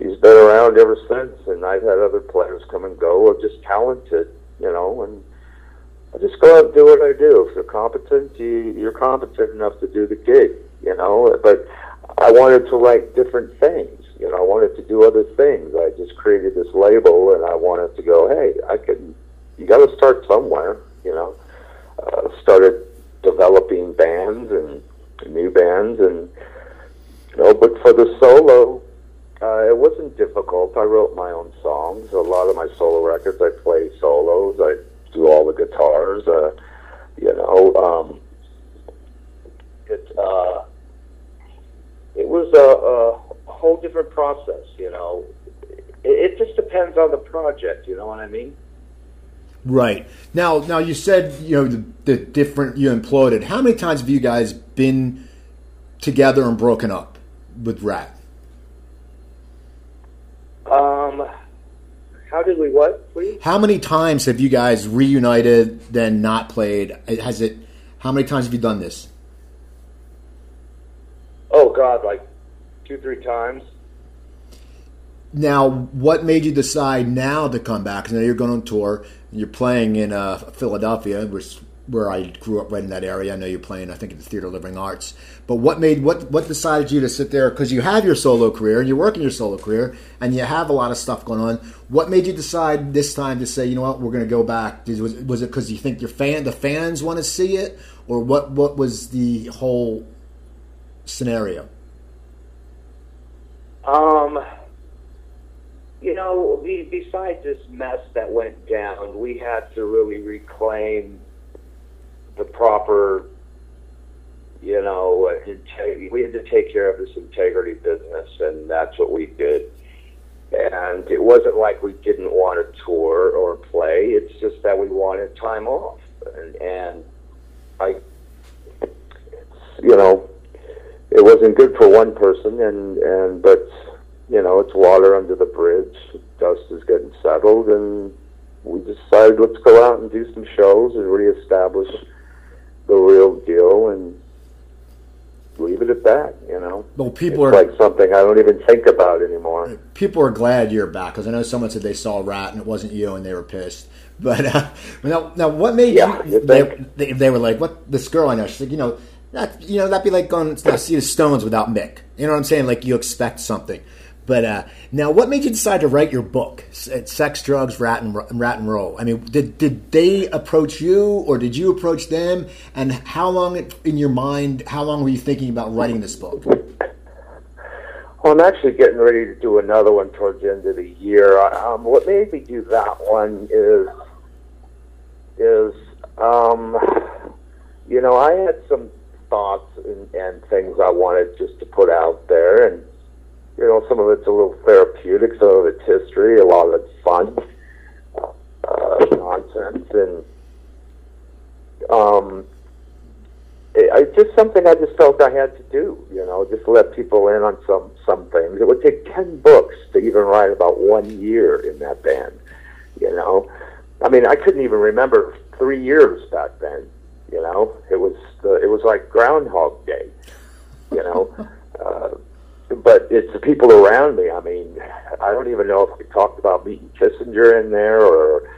he's been around ever since, and I've had other players come and go, or just talented, you know, and I just go out and do what I do. If you're competent, you, you're competent enough to do the gig, you know. But I wanted to write different things, you know. I wanted to do other things. I just created this label, and I wanted to go, hey, I can. You got to start somewhere, you know. Uh, started developing bands and new bands, and you know. But for the solo, uh, it wasn't difficult. I wrote my own songs. A lot of my solo records, I play solos. I do all the guitars. Uh, you know, um, it uh, it was a, a whole different process. You know, it, it just depends on the project. You know what I mean? Right now, now you said you know the, the different you imploded. How many times have you guys been together and broken up with Ratt? Um, how what? Please. How many times have you guys reunited then not played? Has it? How many times have you done this? Oh God, like two, three times. Now, what made you decide now to come back? Because now you're going on tour and you're playing in uh, Philadelphia, which where I grew up right in that area. I know you're playing, I think, at the Theater Living Arts. But what made what what decided you to sit there? Because you have your solo career and you're working your solo career and you have a lot of stuff going on. What made you decide this time to say, you know what, we're going to go back? Was, was it because you think your fan the fans want to see it, or what? What was the whole scenario? Um, you know, besides this mess that went down, we had to really reclaim the proper, you know, we had to take care of this integrity business, and that's what we did. And it wasn't like we didn't want to tour or play. It's just that we wanted time off, and, and I, you know, it wasn't good for one person, and and but you know, it's water under the bridge. Dust is getting settled, and we decided let's go out and do some shows and reestablish the real deal and leave it at that. You know, well, people it's are like something I don't even think about anymore. People are glad you're back because I know someone said they saw Ratt and it wasn't you, and they were pissed. *laughs* But uh, now, now, what made yeah, you? They, they, they, were like, "What?" This girl I know, she's like, "You know, that you know that'd be like going to see the Stones without Mick." You know what I'm saying? Like you expect something. But uh, now, what made you decide to write your book, "Sex, Drugs, Ratt and Ratt and Roll"? I mean, did did they approach you, or did you approach them? And how long, in your mind, how long were you thinking about writing this book? Well, I'm actually getting ready to do another one towards the end of the year. Um, what made me do that one is is um, you know I had some thoughts and, and things I wanted just to put out there and you know, some of it's a little therapeutic, some of it's history, a lot of it's fun, uh, nonsense, and um, it, it's just something I just felt I had to do. You know, just let people in on some some things. It would take ten books to even write about one year in that band. You know, I mean, I couldn't even remember three years back then. You know, it was the, it was like Groundhog Day. You know. *laughs* Uh, but it's the people around me. I mean, I don't even know if we talked about meeting Kissinger in there or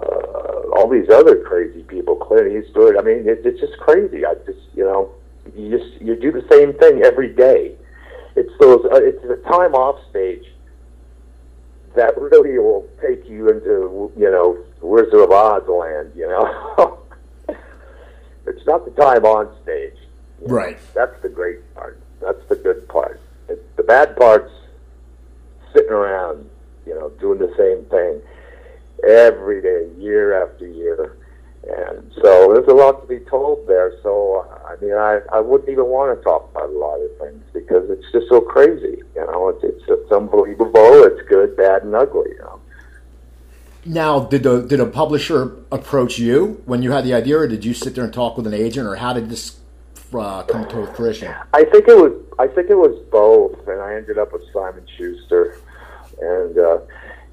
uh, all these other crazy people, Clint Eastwood. I mean, it, it's just crazy. I just, you know, you just you do the same thing every day. It's those. Uh, it's the time off stage that really will take you into, you know, Wizard of Oz land. You know, *laughs* it's not the time on stage. You know? Right. That's the great part. That's the good part the bad part's sitting around, you know, doing the same thing every day, year after year. And so there's a lot to be told there. So, I mean, I, I wouldn't even want to talk about a lot of things because it's just so crazy. You know, it's, it's, it's unbelievable. It's good, bad, and ugly, you know. Now, did the did a publisher approach you when you had the idea, or did you sit there and talk with an agent, or how did this uh, come to fruition? I think it was. I think it was both, ended up with Simon Schuster, and uh,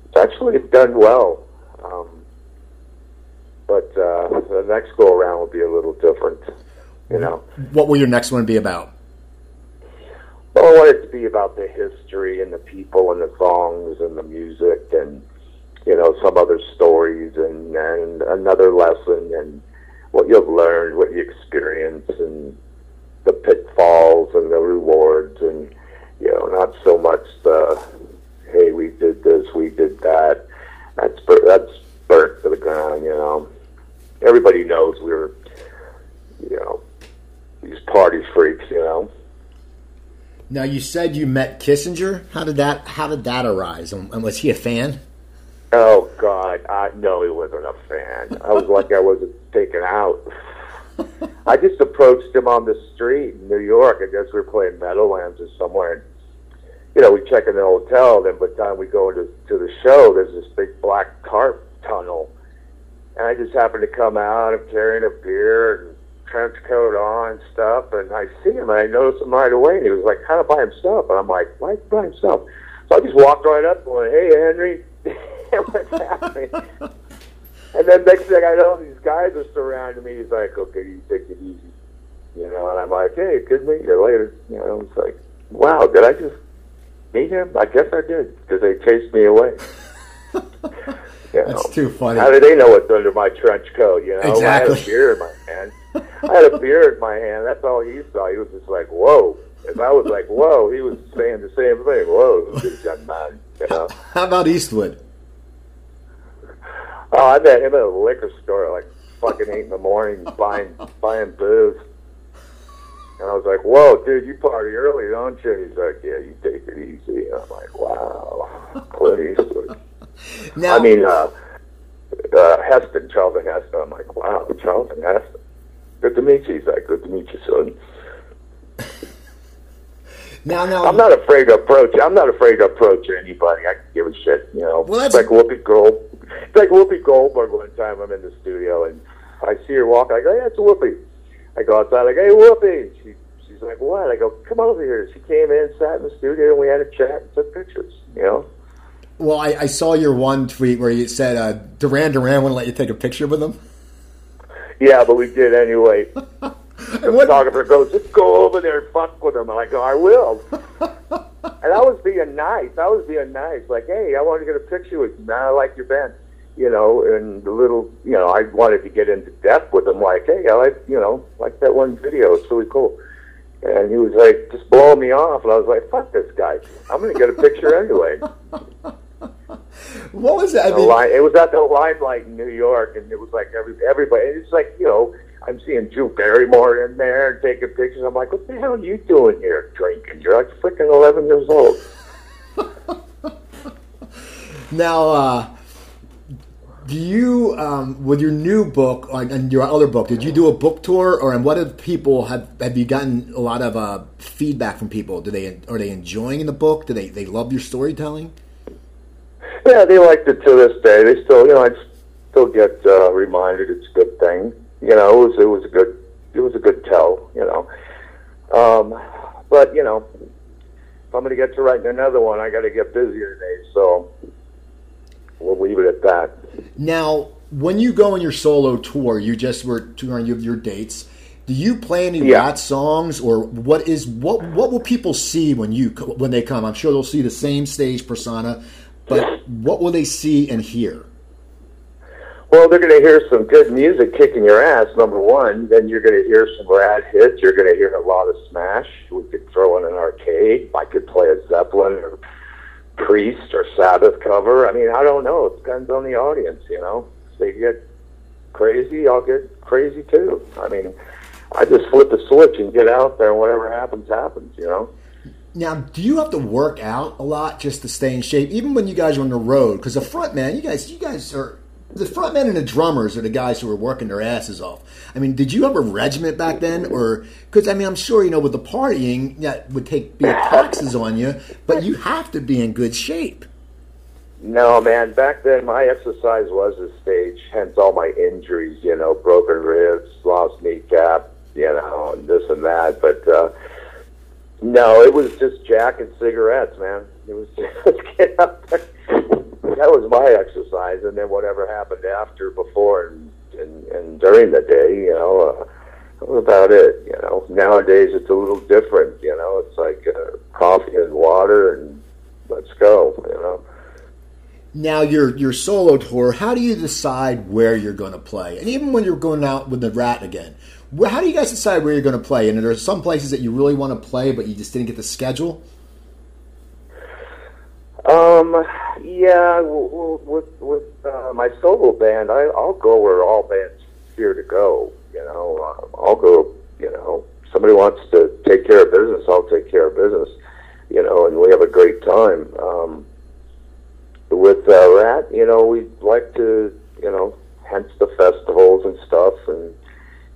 it's actually done well. Um, but uh, the next go around will be a little different. You know. What will your next one be about? Well, I want it to be about the history and the people and the songs and the music and you know some other stories and and another lesson and what you've learned, what you experience, and the pitfalls and the rewards, and you know, not so much the hey, we did this, we did that. That's that's burnt to the ground. You know, everybody knows we are you know, these party freaks. You know. Now you said you met Kissinger. How did that? How did that arise? And was he a fan? Oh God, I, no, he wasn't a fan. I was like I wasn't taken out. *laughs* I just approached him on the street in New York. I guess we were playing Meadowlands or somewhere. And, you know, we check in the hotel. Then by the time we go into to the show, there's this big black tarp tunnel, and I just happened to come out. I'm carrying a beer and trench coat on and stuff, and I see him, and I notice him right away, and he was like kind of by himself, and I'm like, why is he by himself? So I just walked right up and went, hey, Henry, *laughs* what's happening? *laughs* and then next thing I know, these guys are surrounding me. He's like, okay, you take it easy, you know, and I'm like, hey, good to meet you later. You know, it's like, wow, did I just meet him? I guess I did, because they chased me away. *laughs* You know, That's too funny. How do they know what's under my trench coat? You know, exactly. I had a beer in my hand. I had a beer in my hand. That's all he saw. He was just like, "Whoa!" If I was like, "Whoa," he was saying the same thing. "Whoa, this young man." You know. *laughs* How about Eastwood? Oh, I met him at a liquor store like fucking eight in the morning, *laughs* buying buying booze. And I was like, "Whoa, dude, you party early, don't you?" He's like, "Yeah, you take it easy." And I'm like, "Wow, Clint Eastwood." *laughs* Now, I mean, uh, uh, Heston, Charlton Heston. I'm like, wow, Charlton Heston. Good to meet you. He's like, good to meet you, son. Now, now, I'm not afraid to approach. I'm not afraid to approach anybody. I can give a shit. You know, Well, it's like Whoopi Gold. It's like Whoopi Goldberg. One time, I'm in the studio and I see her walk. I go, hey, it's Whoopi. I go outside. like, hey, Whoopi. She, she's like, what? I go, come over here. She came in, sat in the studio, and we had a chat and took pictures. You know. well, I, I saw your one tweet where you said uh, Duran Duran wouldn't let you take a picture with him. Yeah, but we did anyway. *laughs* The photographer goes, just go over there and fuck with him. And I go, I will. *laughs* and I was being nice. I was being nice. Like, hey, I want to get a picture with you, man. I like your band. You know, and the little, you know, I wanted to get into depth with him. Like, hey, I like, you know, like that one video. It's really cool. And he was like, just blow me off. And I was like, fuck this guy. I'm going to get a picture anyway. *laughs* What was that? I mean, line, it was at the limelight in New York, and it was like every everybody. And it's like you know, I'm seeing Drew Barrymore in there and taking pictures. I'm like, what the hell are you doing here, drinking? You're like freaking 11 years old. *laughs* now, uh, do you um, with your new book and your other book? Did you do a book tour, or and what have people have have you gotten a lot of uh, feedback from people? Do they are they enjoying the book? Do they they love your storytelling? Yeah, they liked it to this day. They still, you know, I still get uh, reminded it's a good thing. You know, it was it was a good it was a good tell. You know, um, but you know, if I'm going to get to writing another one, I got to get busier today. So we'll leave it at that. Now, when you go on your solo tour, you just were touring your, your dates. Do you play any Yeah. Ratt songs, or what is what what will people see when you when they come? I'm sure they'll see the same stage persona, but what will they see and hear? Well, they're going to hear some good music kicking your ass, number one. Then you're going to hear some Ratt hits. You're going to hear a lot of Smash. We could throw in an arcade. I could play a Zeppelin or Priest or Sabbath cover. I mean, I don't know. It depends on the audience, you know. If they get crazy, I'll get crazy too. I mean, I just flip the switch and get out there, and whatever happens, happens, you know. Now, do you have to work out a lot just to stay in shape, even when you guys are on the road? Because the front man, you guys, you guys are the front men and the drummers are the guys who are working their asses off. I mean, did you have a regiment back then, or because I mean, I'm sure you know with the partying that would take big *laughs* taxes on you, but you have to be in good shape. No, man. Back then, my exercise was the stage. Hence, all my injuries. You know, broken ribs, lost kneecap. You know, and this and that. But uh, no, it was just jack and cigarettes, man. It was *laughs* just get up there. That was my exercise, and then whatever happened after, before, and and, and during the day, you know, uh, that was about it. You know, nowadays it's a little different. You know, it's like uh, coffee and water, and let's go. You know. Now your your solo tour, how do you decide where you're going to play? And even when you're going out with the Ratt again, how do you guys decide where you're going to play? And are there some places that you really want to play, but you just didn't get the schedule? Um, yeah, w- w- with with uh, my solo band, I, I'll go where all bands fear to go. You know, um, I'll go. You know, somebody wants to take care of business, I'll take care of business. You know, and we have a great time. Um, with uh, Ratt, you know, we like to, you know, hence the festivals and stuff, and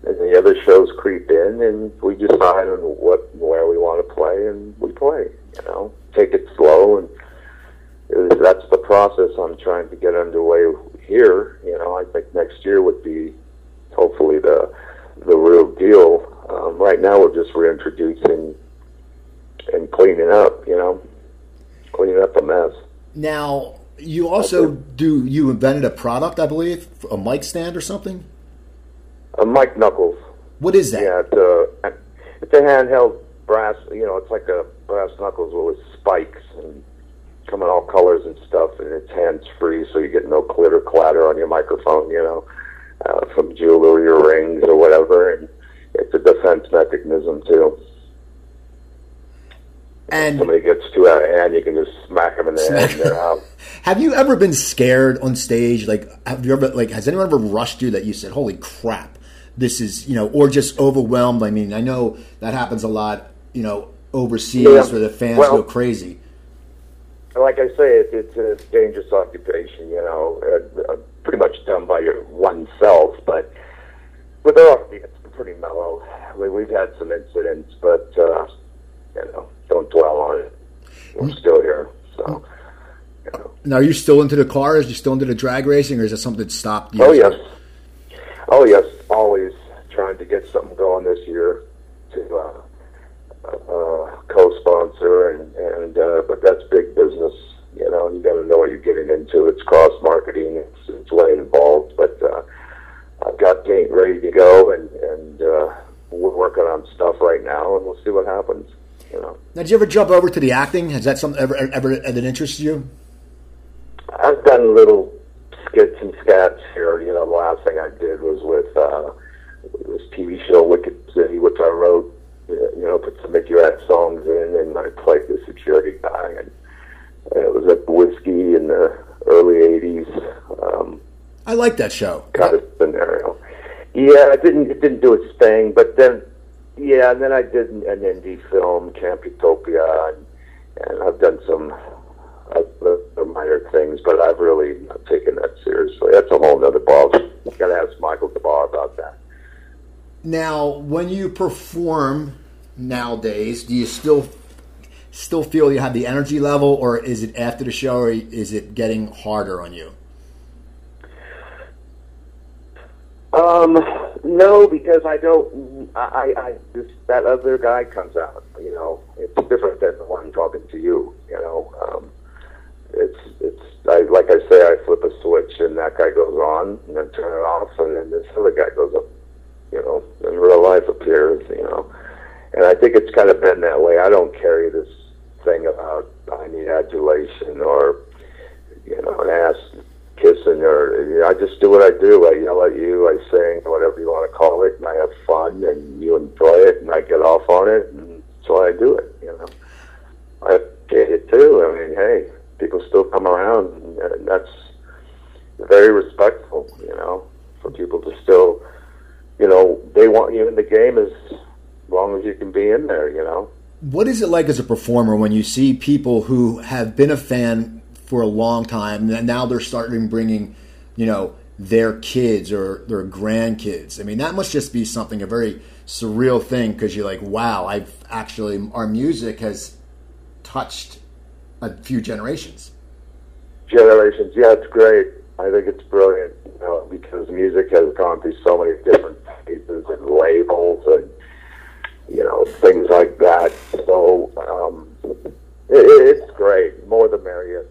and the other shows creep in, and we decide on what where we want to play, and we play. You know, take it slow and that's the process I'm trying to get underway here. You know, I think next year would be hopefully the the real deal. Um, right now, we're just reintroducing and cleaning up. You know, cleaning up a mess. Now, you also do you invented a product, I believe, a mic stand or something. A mic knuckles. What is that? Yeah, it's a, it's a handheld brass. You know, it's like a brass knuckles with spikes and come in all colors and stuff, and it's hands free, so you get no clitter clatter on your microphone. You know, uh, from jewelry or rings or whatever, and it's a defense mechanism too. And somebody gets too out of hand, you can just smack them in the head and they're out. *laughs* have you ever been scared on stage? Like, have you ever like has anyone ever rushed you that you said, "Holy crap, this is," you know, or just overwhelmed? I mean, I know that happens a lot, you know, overseas Yeah. where the fans Well- go crazy. Like I say, it, it's a dangerous occupation. You know, uh, uh, pretty much done by your oneself, but with our audience, it's pretty mellow. We, we've had some incidents, but uh, you know, don't dwell on it. We're still here, so. You know. Now, are you still into the cars? Are you still into the drag racing, or is it something that stopped you? Oh yes, oh yes, always trying to get something going this year to uh, uh, co-sponsor, and and uh, but that's big business. You know, you got to know what you're getting into. It's cross marketing. It's it's way involved, but uh, I've got Gate ready to go, and and uh, we're working on stuff right now, and we'll see what happens. You know, Now, did you ever jump over to the acting? Has that something ever ever that interests you? I've done little skits and scats here. You know, the last thing I did was with uh, this TV show Wicked City, which I wrote. You know, put some Mickey Ratt songs in, and I played the security guy, and, and it was at whiskey in the early '80s. Um, I like that show. kind of scenario. Yeah, it didn't it didn't do its thing, but then yeah, and then I did an indie film, Camputopia, and, and I've done some uh, minor things, but I've really not taken that seriously. That's a whole other ball. Got to ask Michael Des Barres about that. Now, when you perform nowadays, do you still still feel you have the energy level, or is it after the show, or is it getting harder on you? Um, no, because I don't. I, I, this that other guy comes out. You know, it's different than the one talking to you. You know, um, it's it's I, like I say, I flip a switch and that guy goes on, and then turn it off, and then this other guy goes up. You know, in real life appears. You know, and I think it's kind of been that way. I don't carry this thing about I need adulation or you know an ass kissing or you know, I just do what I do. I yell at you, I sing, whatever you want to call it, and I have fun, and you enjoy it, and I get off on it, and why I do it. You know, I get it too. I mean, hey, people still come around, and, that's very respectful. You know, for people to still, you know, they want you in the game as long as you can be in there. You know. What is it like as a performer when you see people who have been a fan for a long time and now they're starting bringing, you know, their kids or their grandkids? I mean, that must just be something a very surreal thing because you're like, wow, I've actually our music has touched a few generations. generations. Yeah, it's great. I think it's brilliant, you know, because music has gone through so many different phases and labels and you know things like that. So um, it, it's great. More the merrier.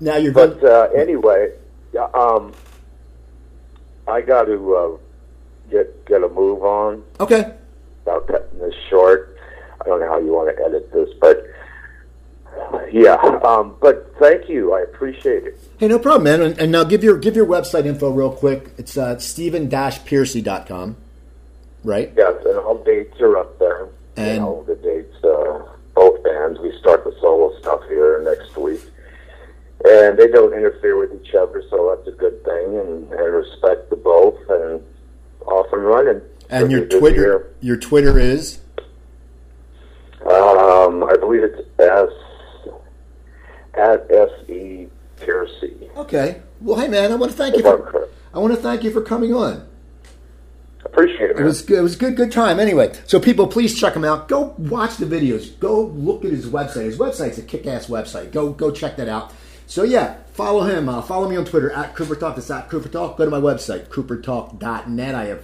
Now you're But going. uh, anyway, um, I got to uh, get get a move on Okay. about cutting this short. I don't know how you want to edit this, but yeah. Um, but thank you. I appreciate it. Hey, no problem, man. And, and now give your give your website info real quick. It's uh, stephen-pearcy.com, right? Yes, and all dates are up there. And- you know, the dates, uh, both bands. We start the solo stuff here next week. And they don't interfere with each other, so that's a good thing. And I respect the both and off and running. And your Twitter year. your Twitter is Um, I believe it's S at S E Pearcy. okay. Well, hey, man, I want to thank you for. I want to thank you for coming on. Appreciate it. It was good. It was a good, good time. Anyway, so people, please check him out. Go watch the videos. Go look at his website. His website's a kick-ass website. Go, go check that out. So yeah, follow him. Uh, follow me on Twitter at Cooper Talk. That's at Cooper Talk. Go to my website, coopertalk.net. I have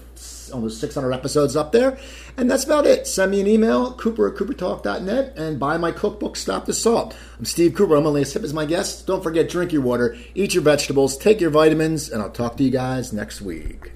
almost 600 episodes up there. And that's about it. Send me an email, cooper at coopertalk.net, and buy my cookbook, Stop the Salt. I'm Steve Cooper. I'm only as hip as my guests. Don't forget, drink your water, eat your vegetables, take your vitamins, and I'll talk to you guys next week.